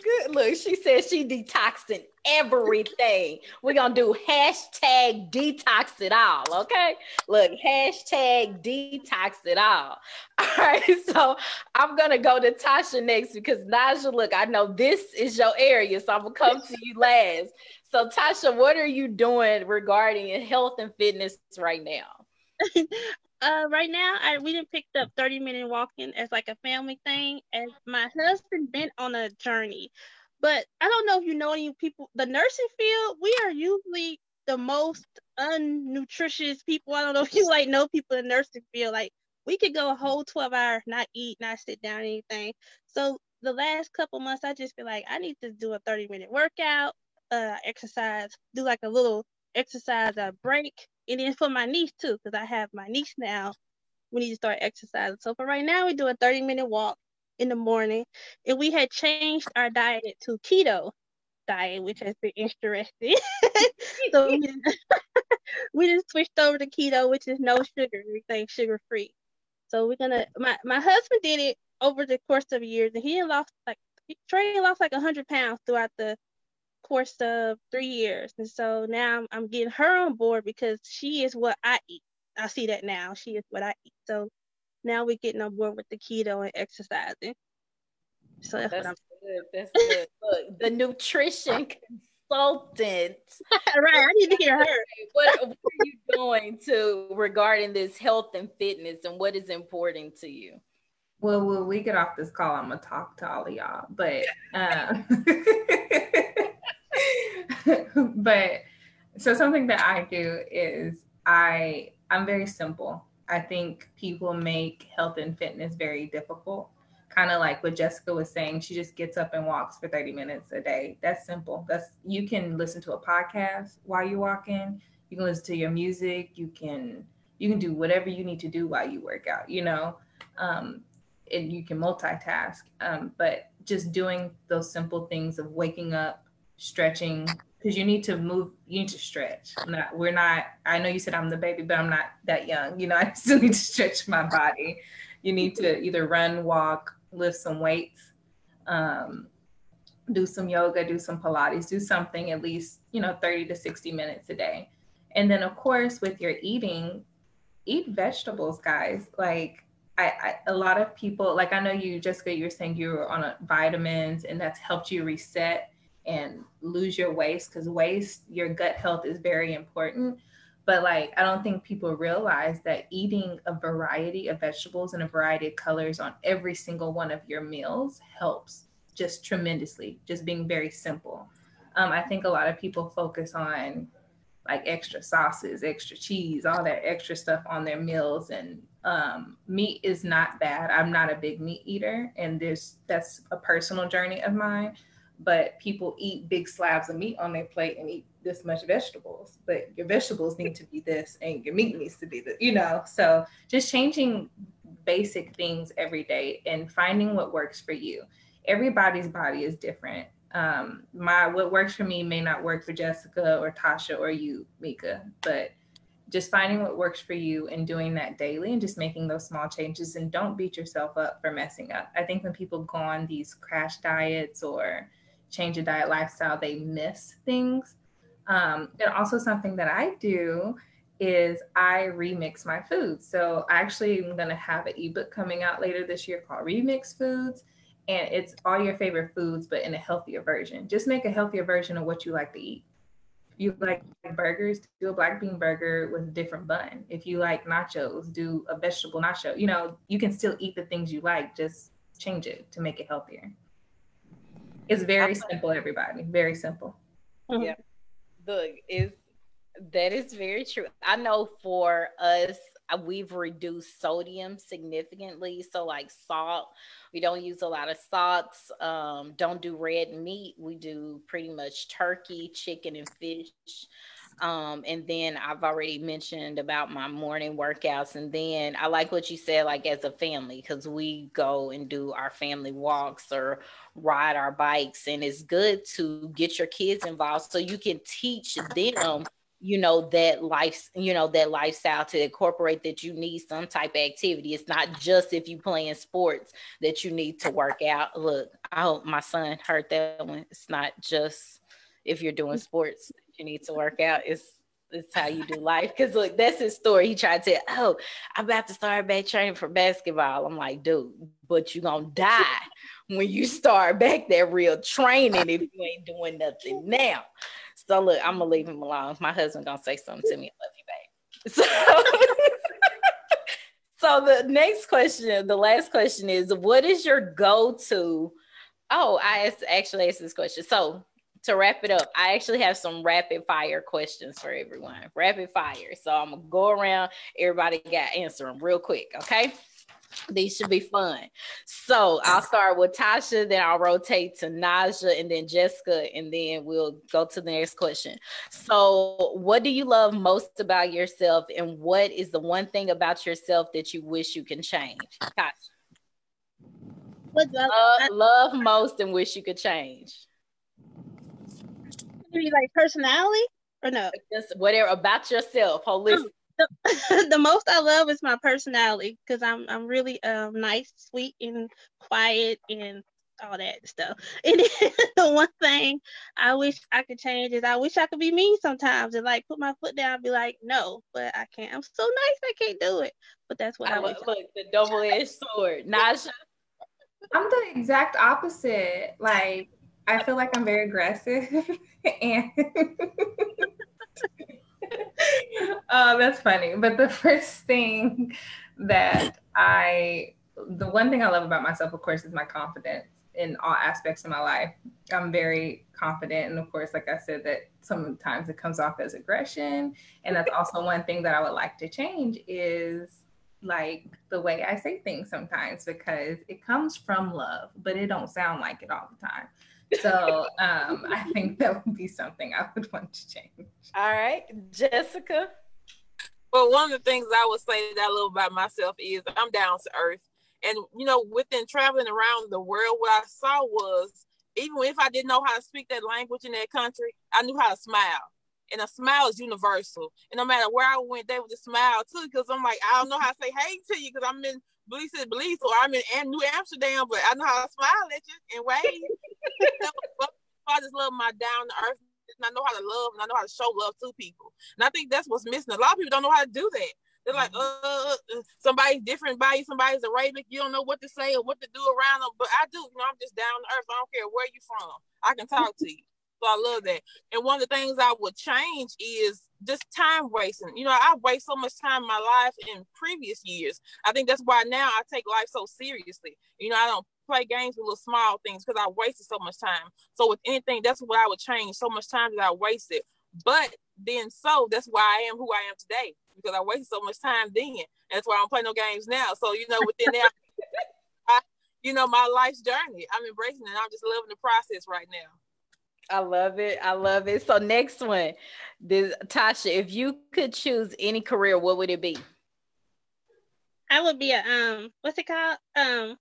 Good. Look, she says she detoxing everything. We're gonna do hashtag detox it all. Okay. Look, hashtag detox it all. All right. So I'm gonna go to Tasha next because Naja, look, I know this is your area, so I'm gonna come to you last. So Tasha, what are you doing regarding health and fitness right now? uh right now I we didn't picked up 30 minute walking as like a family thing and my husband been on a journey. But I don't know if you know any people the nursing field, we are usually the most unnutritious people. I don't know if you like know people in nursing field. Like we could go a whole 12 hours, not eat, not sit down, anything. So the last couple months I just feel like I need to do a 30 minute workout, uh exercise, do like a little exercise uh, break and then for my niece too, because I have my niece now. We need to start exercising. So for right now, we do a 30 minute walk in the morning. And we had changed our diet to keto diet, which has been interesting. so we just, we just switched over to keto, which is no sugar, everything sugar free. So we're gonna my, my husband did it over the course of years and he lost like Trey lost like hundred pounds throughout the course of three years. And so now I'm, I'm getting her on board because she is what I eat. I see that now. She is what I eat. So now we're getting on board with the keto and exercising. So that's, that's good. That's good. Look, the nutrition consultant. right. I need to hear her. What, what are you doing to regarding this health and fitness and what is important to you? Well, when we get off this call, I'm gonna talk to all of y'all. But um, but so something that I do is I I'm very simple. I think people make health and fitness very difficult. Kind of like what Jessica was saying, she just gets up and walks for 30 minutes a day. That's simple. That's you can listen to a podcast while you're walking. You can listen to your music. You can you can do whatever you need to do while you work out. You know, um, and you can multitask. Um, but just doing those simple things of waking up, stretching because you need to move you need to stretch. Not we're not i know you said i'm the baby but i'm not that young you know i still need to stretch my body. You need to either run walk lift some weights um, do some yoga do some pilates do something at least you know 30 to 60 minutes a day. And then of course with your eating eat vegetables guys. Like I, I, a lot of people like I know you Jessica you're saying you were on a, vitamins and that's helped you reset and lose your waist because waist, your gut health is very important. But like, I don't think people realize that eating a variety of vegetables and a variety of colors on every single one of your meals helps just tremendously, just being very simple. Um, I think a lot of people focus on like extra sauces, extra cheese, all that extra stuff on their meals. And um, meat is not bad. I'm not a big meat eater, and there's that's a personal journey of mine but people eat big slabs of meat on their plate and eat this much vegetables. But your vegetables need to be this and your meat needs to be this you know so just changing basic things every day and finding what works for you. Everybody's body is different. Um my what works for me may not work for jessica or tasha or you mika but just finding what works for you and doing that daily and just making those small changes and don't beat yourself up for messing up. I think when people go on these crash diets or change a diet lifestyle, they miss things. Um, and also something that I do is I remix my foods. So I actually am going to have an ebook coming out later this year called Remix Foods. And it's all your favorite foods, but in a healthier version. Just make a healthier version of what you like to eat. If you like burgers, do a black bean burger with a different bun. If you like nachos, do a vegetable nacho. You know, you can still eat the things you like, just change it to make it healthier. It's very simple, everybody. Very simple. Mm-hmm. Yeah. Look, is that is very true. I know for us, uh, we've reduced sodium significantly. So, like salt, we don't use a lot of salts. Um, don't do red meat. We do pretty much turkey, chicken, and fish. Um, and then I've already mentioned about my morning workouts. And then I like what you said, like as a family, because we go and do our family walks or ride our bikes. And it's good to get your kids involved so you can teach them you know that life you know that lifestyle to incorporate that you need some type of activity it's not just if you playing sports that you need to work out look i hope my son heard that one it's not just if you're doing sports you need to work out it's it's how you do life because look that's his story he tried to say oh i'm about to start back training for basketball i'm like dude but you're gonna die when you start back that real training if you ain't doing nothing now so look, I'm gonna leave him alone. My husband gonna say something to me. I Love you, babe. So, so the next question, the last question is, what is your go-to? Oh, I asked, actually asked this question. So to wrap it up, I actually have some rapid fire questions for everyone. Rapid fire. So I'm gonna go around. Everybody got answer them real quick. Okay. These should be fun. So I'll start with Tasha, then I'll rotate to Naja and then Jessica, and then we'll go to the next question. So, what do you love most about yourself, and what is the one thing about yourself that you wish you can change? Tasha. What love, uh, love most and wish you could change? Maybe like personality or no? Just whatever about yourself, holistic the, the most I love is my personality because I'm I'm really um nice, sweet, and quiet and all that stuff. And the one thing I wish I could change is I wish I could be mean sometimes and like put my foot down and be like, no, but I can't. I'm so nice, I can't do it. But that's what I, I wish. Look, the double edged sword. Naja. I'm the exact opposite. Like I feel like I'm very aggressive and oh, that's funny. But the first thing that I, the one thing I love about myself, of course, is my confidence in all aspects of my life. I'm very confident. And of course, like I said, that sometimes it comes off as aggression. And that's also one thing that I would like to change is like the way I say things sometimes because it comes from love, but it don't sound like it all the time. So um, I think that would be something I would want to change. All right, Jessica. Well, one of the things I would say that I love about myself is I'm down to earth. And you know, within traveling around the world, what I saw was even if I didn't know how to speak that language in that country, I knew how to smile. And a smile is universal. And no matter where I went, they would just smile too. Because I'm like, I don't know how to say hey to you because I'm in Belize Belize, or I'm in New Amsterdam, but I know how to smile at you and wave. I just love my down to earth. And I know how to love and I know how to show love to people. And I think that's what's missing. A lot of people don't know how to do that. They're like, mm-hmm. uh, uh somebody's different by you, somebody's Arabic. You don't know what to say or what to do around them. But I do, you know, I'm just down to earth. I don't care where you're from. I can talk to you. So I love that. And one of the things I would change is just time wasting. You know, I waste so much time in my life in previous years. I think that's why now I take life so seriously. You know, I don't play games with little small things because I wasted so much time. So with anything, that's what I would change. So much time that I wasted. But then so that's why I am who I am today because I wasted so much time then. And that's why I don't play no games now. So you know, within that, I, you know, my life's journey, I'm embracing it. I'm just loving the process right now. I love it. I love it. So next one, this Tasha, if you could choose any career, what would it be? I would be a um, what's it called? Um,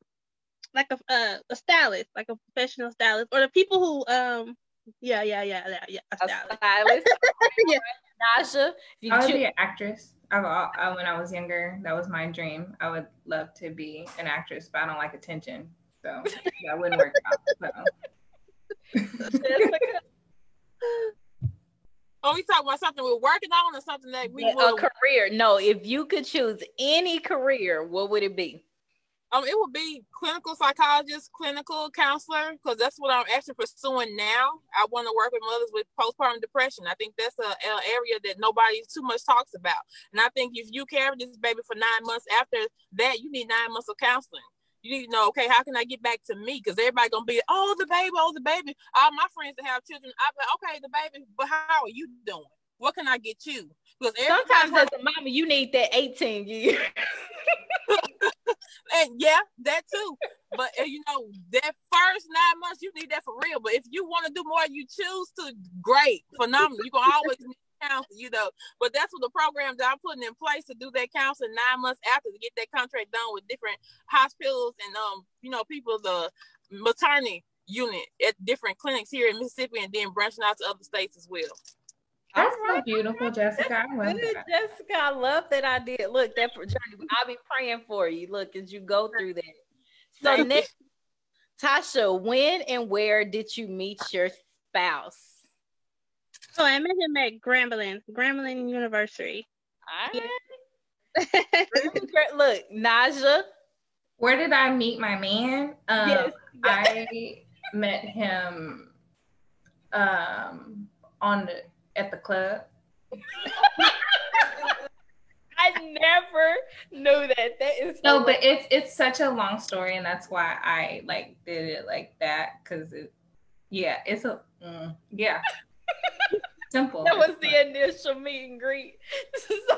like a uh, a stylist, like a professional stylist, or the people who um, yeah, yeah, yeah, yeah, yeah, a stylist. A stylist. yeah. Naja, I would choose- be an actress. I've, I, when I was younger, that was my dream. I would love to be an actress, but I don't like attention, so that wouldn't work out. So. Oh, we talking about something we're working on or something that we a career. No, if you could choose any career, what would it be? Um, it would be clinical psychologist, clinical counselor, because that's what I'm actually pursuing now. I want to work with mothers with postpartum depression. I think that's a, a area that nobody too much talks about. And I think if you carry this baby for nine months after that, you need nine months of counseling you need to know, okay, how can I get back to me? Because everybody gonna be, oh, the baby, oh, the baby. All my friends that have children, I'm like, okay, the baby, but how are you doing? What can I get you? Because sometimes as a mama, you need that 18 years. and yeah, that too. But uh, you know, that first nine months, you need that for real. But if you want to do more, you choose to, great, phenomenal. You can always counseling, you know. But that's what the program that I'm putting in place to do that counseling nine months after to get that contract done with different hospitals and um, you know, people the maternity unit at different clinics here in Mississippi and then branching out to other states as well. That's so beautiful, Jessica. I love Good, that. Jessica. I love that I did. Look, that for journey. I'll be praying for you. Look, as you go through that. So Thank you. next, Tasha, when and where did you meet your spouse? Oh, I met him at Grambling, Grambling University. All right. Look, Naja. Where did I meet my man? Um, yes. I met him um, on the, at the club. I never knew that. That is No, but it's it's such a long story, and that's why I like did it like that because it, yeah, it's a mm, yeah, simple. that was the initial meet and greet.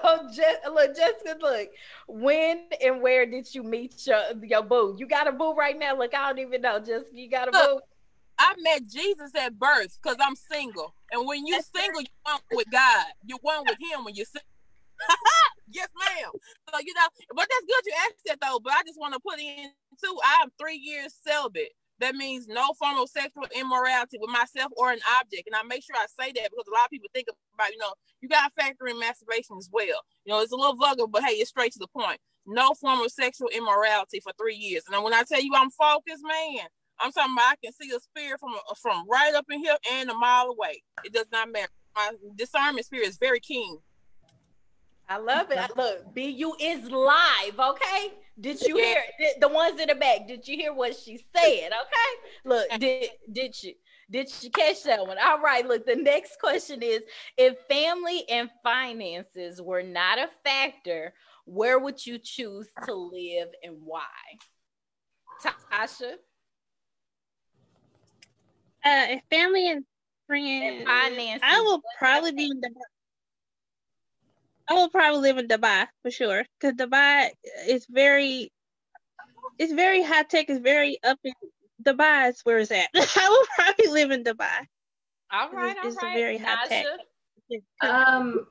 So, Je- look, Jessica, look, when and where did you meet your your boo? You got a boo right now? Look, I don't even know. Jessica, you got a boo? I met Jesus at birth because I'm single. And when you're single, you're one with God. You're one with him when you're single. yes, ma'am. So you know, but that's good you asked that though. But I just want to put in too. I'm three years celibate. That means no form of sexual immorality with myself or an object. And I make sure I say that because a lot of people think about, you know, you got to factor in masturbation as well. You know, it's a little vulgar, but hey, it's straight to the point. No form of sexual immorality for three years. And then when I tell you I'm focused, man, I'm talking about I can see a spirit from from right up in here and a mile away. It does not matter. My discernment spirit is very keen. I love it. Look, BU is live, okay? Did you hear did, the ones in the back? Did you hear what she said? Okay. Look, did did you did you catch that one? All right. Look, the next question is if family and finances were not a factor, where would you choose to live and why? Tasha Uh, if family and and friends, finances. I will probably be in Dubai. I will probably live in Dubai for sure, because Dubai is very, it's very high tech. It's very up in Dubai. Is where it's at. I will probably live in Dubai. all right, all it's a right. very high tech. Um,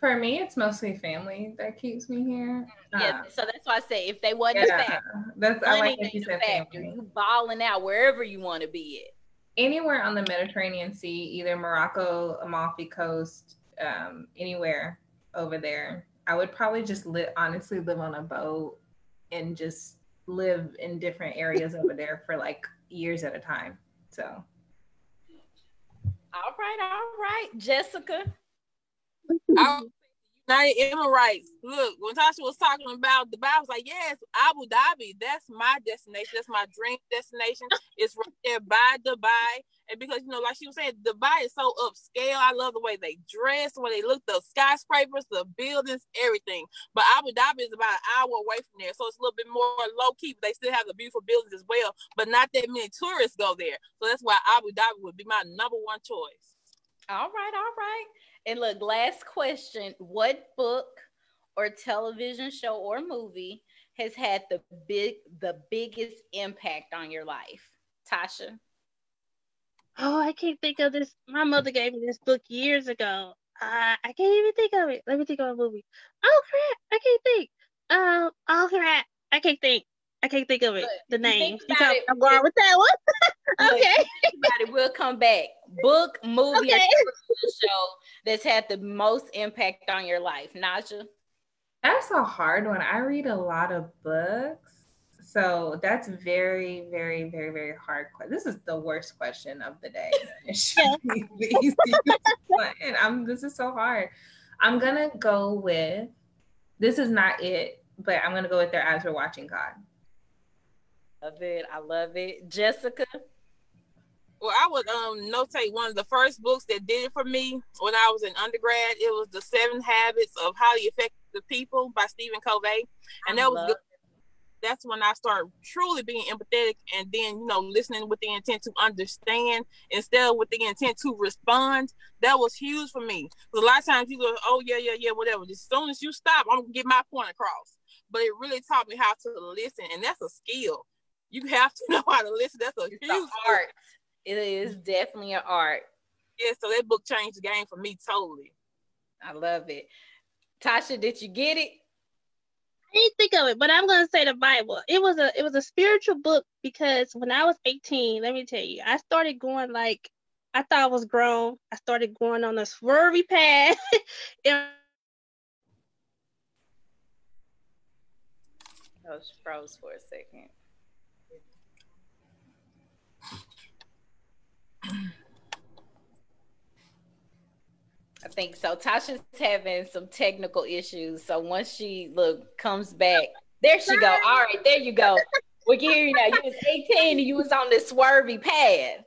for me, it's mostly family that keeps me here. Yeah, Uh, so that's why I say if they wasn't a yeah, factor, that's I like that you ain't said factor. family. You balling out wherever you want to be at. Anywhere on the Mediterranean Sea, either Morocco, Amalfi Coast, um, anywhere over there. I would probably just live, honestly, live on a boat and just live in different areas over there for like years at a time. So All right, all right, Jessica. I United Emirates. Look, when Tasha was talking about Dubai, I was like, yes, Abu Dhabi. That's my destination. That's my dream destination. It's right there by Dubai. And because, you know, like she was saying, Dubai is so upscale. I love the way they dress, the way they look, the skyscrapers, the buildings, everything. But Abu Dhabi is about an hour away from there. So it's a little bit more low key, but they still have the beautiful buildings as well. But not that many tourists go there. So that's why Abu Dhabi would be my number one choice. All right, all right. And look, last question. What book or television show or movie has had the big the biggest impact on your life? Tasha. Oh, I can't think of this. My mother gave me this book years ago. Uh, I can't even think of it. Let me think of a movie. Oh crap! I can't think. Um, oh crap! I can't think. I can't think of it. Look, The name. think You about it, off guard yeah. with that one. Look, okay. Everybody will come back. Book, movie, Okay. television show that's had the most impact on your life. Naja. that's a hard one. I read a lot of books. So that's very, very, very, very hard. que- This is the worst question of the day. It should be the easiest one. And I'm this is so hard. I'm gonna go with this is not it, but I'm gonna go with their eyes were watching God. Love it. I love it. Jessica. Well, I would um notate one of the first books that did it for me when I was in undergrad. It was The Seven Habits of Highly Effective People by Stephen Covey. And that was good. That's when I started truly being empathetic and then, you know, listening with the intent to understand instead of with the intent to respond. That was huge for me. a lot of times you go, oh, yeah, yeah, yeah, whatever. As soon as you stop, I'm going to get my point across. But it really taught me how to listen. And that's a skill. You have to know how to listen. That's a huge It's an art. It is definitely an art. Yeah, so that book changed the game for me totally. I love it. Tasha, did you get it? I didn't think of it, but I'm gonna say the Bible. It was a it was a spiritual book because when I was 18, let me tell you, I started going like I thought I was grown. I started going on a swervy path. and I was froze for a second. I think so. Tasha's having some technical issues. So once she look comes back, there she go. All right, there you go. We can hear you now. You was 18 and you was on this swervy path.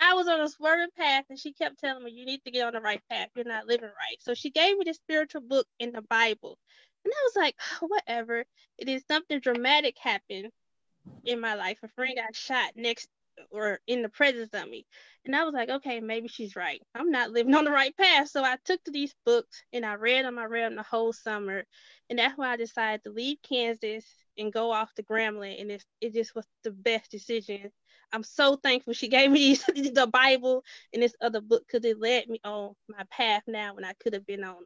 I was on a swerving path and she kept telling me, You need to get on the right path. You're not living right. So she gave me this spiritual book in the Bible. And I was like, oh, whatever. It is something dramatic happened in my life. A friend got shot next or in the presence of me. And I was like, okay, maybe she's right. I'm not living on the right path. So I took to these books and I read them. I read them the whole summer. And that's why I decided to leave Kansas and go off to Grambling. And it, it just was the best decision. I'm so thankful she gave me the Bible and this other book because it led me on my path now when I could have been on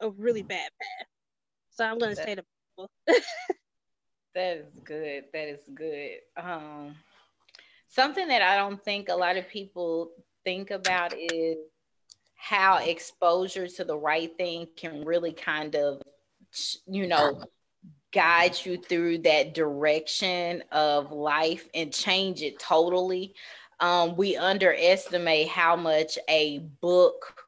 a really bad path. So I'm going to say the Bible. that is good. That is good. Um, something that I don't think a lot of people think about is how exposure to the right thing can really kind of, you know, guide you through that direction of life and change it totally. Um, we underestimate how much a book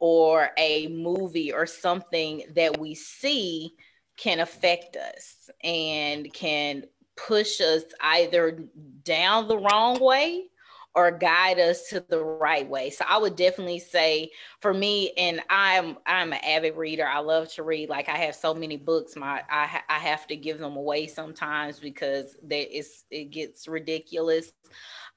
or a movie or something that we see can affect us and can push us either down the wrong way or guide us to the right way. So I would definitely say for me, and I'm I'm an avid reader. I love to read. Like I have so many books. My I I have to give them away sometimes because that is it gets ridiculous.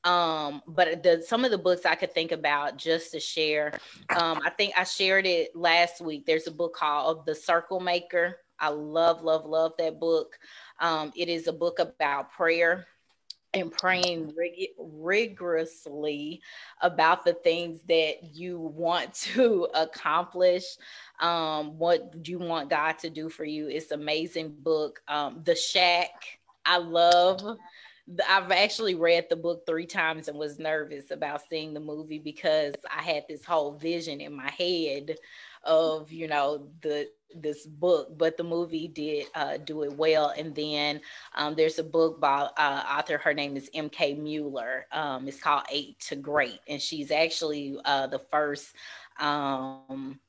Um, but the some of the books I could think about just to share. Um, I think I shared it last week. There's a book called The Circle Maker. I love, love, love that book. Um, it is a book about prayer and praying rig- rigorously about the things that you want to accomplish. Um, what do you want god to do for you? It's amazing book. Um, the shack. I love I've actually read the book three times and was nervous about seeing the movie because I had this whole vision in my head of you know the this book, but the movie did uh, do it well. And then um, there's a book by uh, author. Her name is M.K. Mueller. Um, it's called Eight to Great, and she's actually uh, the first um,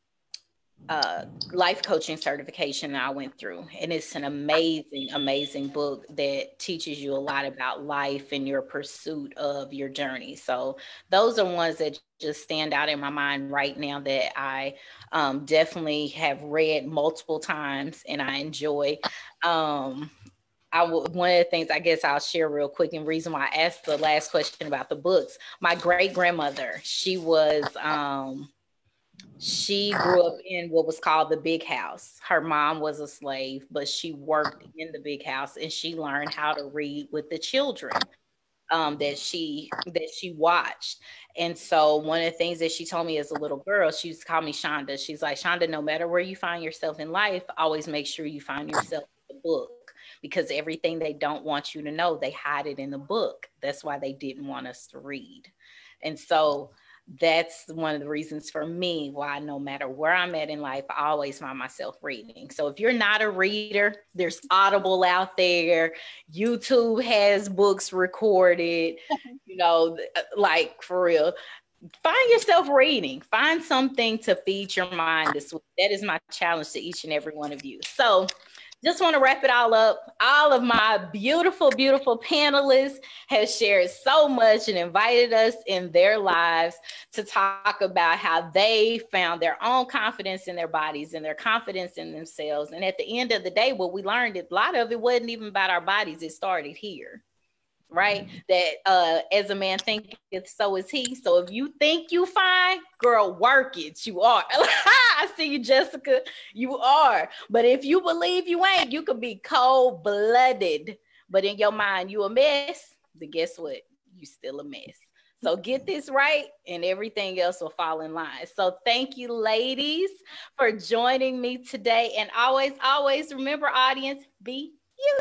uh, life coaching certification I went through. And it's an amazing, amazing book that teaches you a lot about life and your pursuit of your journey. So those are ones that just stand out in my mind right now that I um, definitely have read multiple times and I enjoy. Um, I will, one of the things I guess I'll share real quick and reason why I asked the last question about the books. My great grandmother, she was um, she grew up in what was called the big house. Her mom was a slave, but she worked in the big house and she learned how to read with the children um, that she that she watched. And so one of the things that she told me as a little girl, she used to call me Shonda. She's like, Shonda, no matter where you find yourself in life, always make sure you find yourself in the book because everything they don't want you to know, they hide it in the book. That's why they didn't want us to read. And so that's one of the reasons for me why no matter where I'm at in life, I always find myself reading. So if you're not a reader, there's Audible out there. YouTube has books recorded, you know, uh, like for real. Find yourself reading. Find something to feed your mind this week. That is my challenge to each and every one of you. So just want to wrap it all up. All of my beautiful, beautiful panelists have shared so much and invited us in their lives to talk about how they found their own confidence in their bodies and their confidence in themselves. And at the end of the day, what we learned, a lot of it wasn't even about our bodies, it started here right? That uh as a man thinketh, so is he. So if you think you fine, girl, work it. You are. I see you, Jessica. You are. But if you believe you ain't, you could be cold blooded. But in your mind, you a mess. Then guess what? You still a mess. So get this right, and everything else will fall in line. So thank you, ladies, for joining me today. And always, always remember, audience, be you.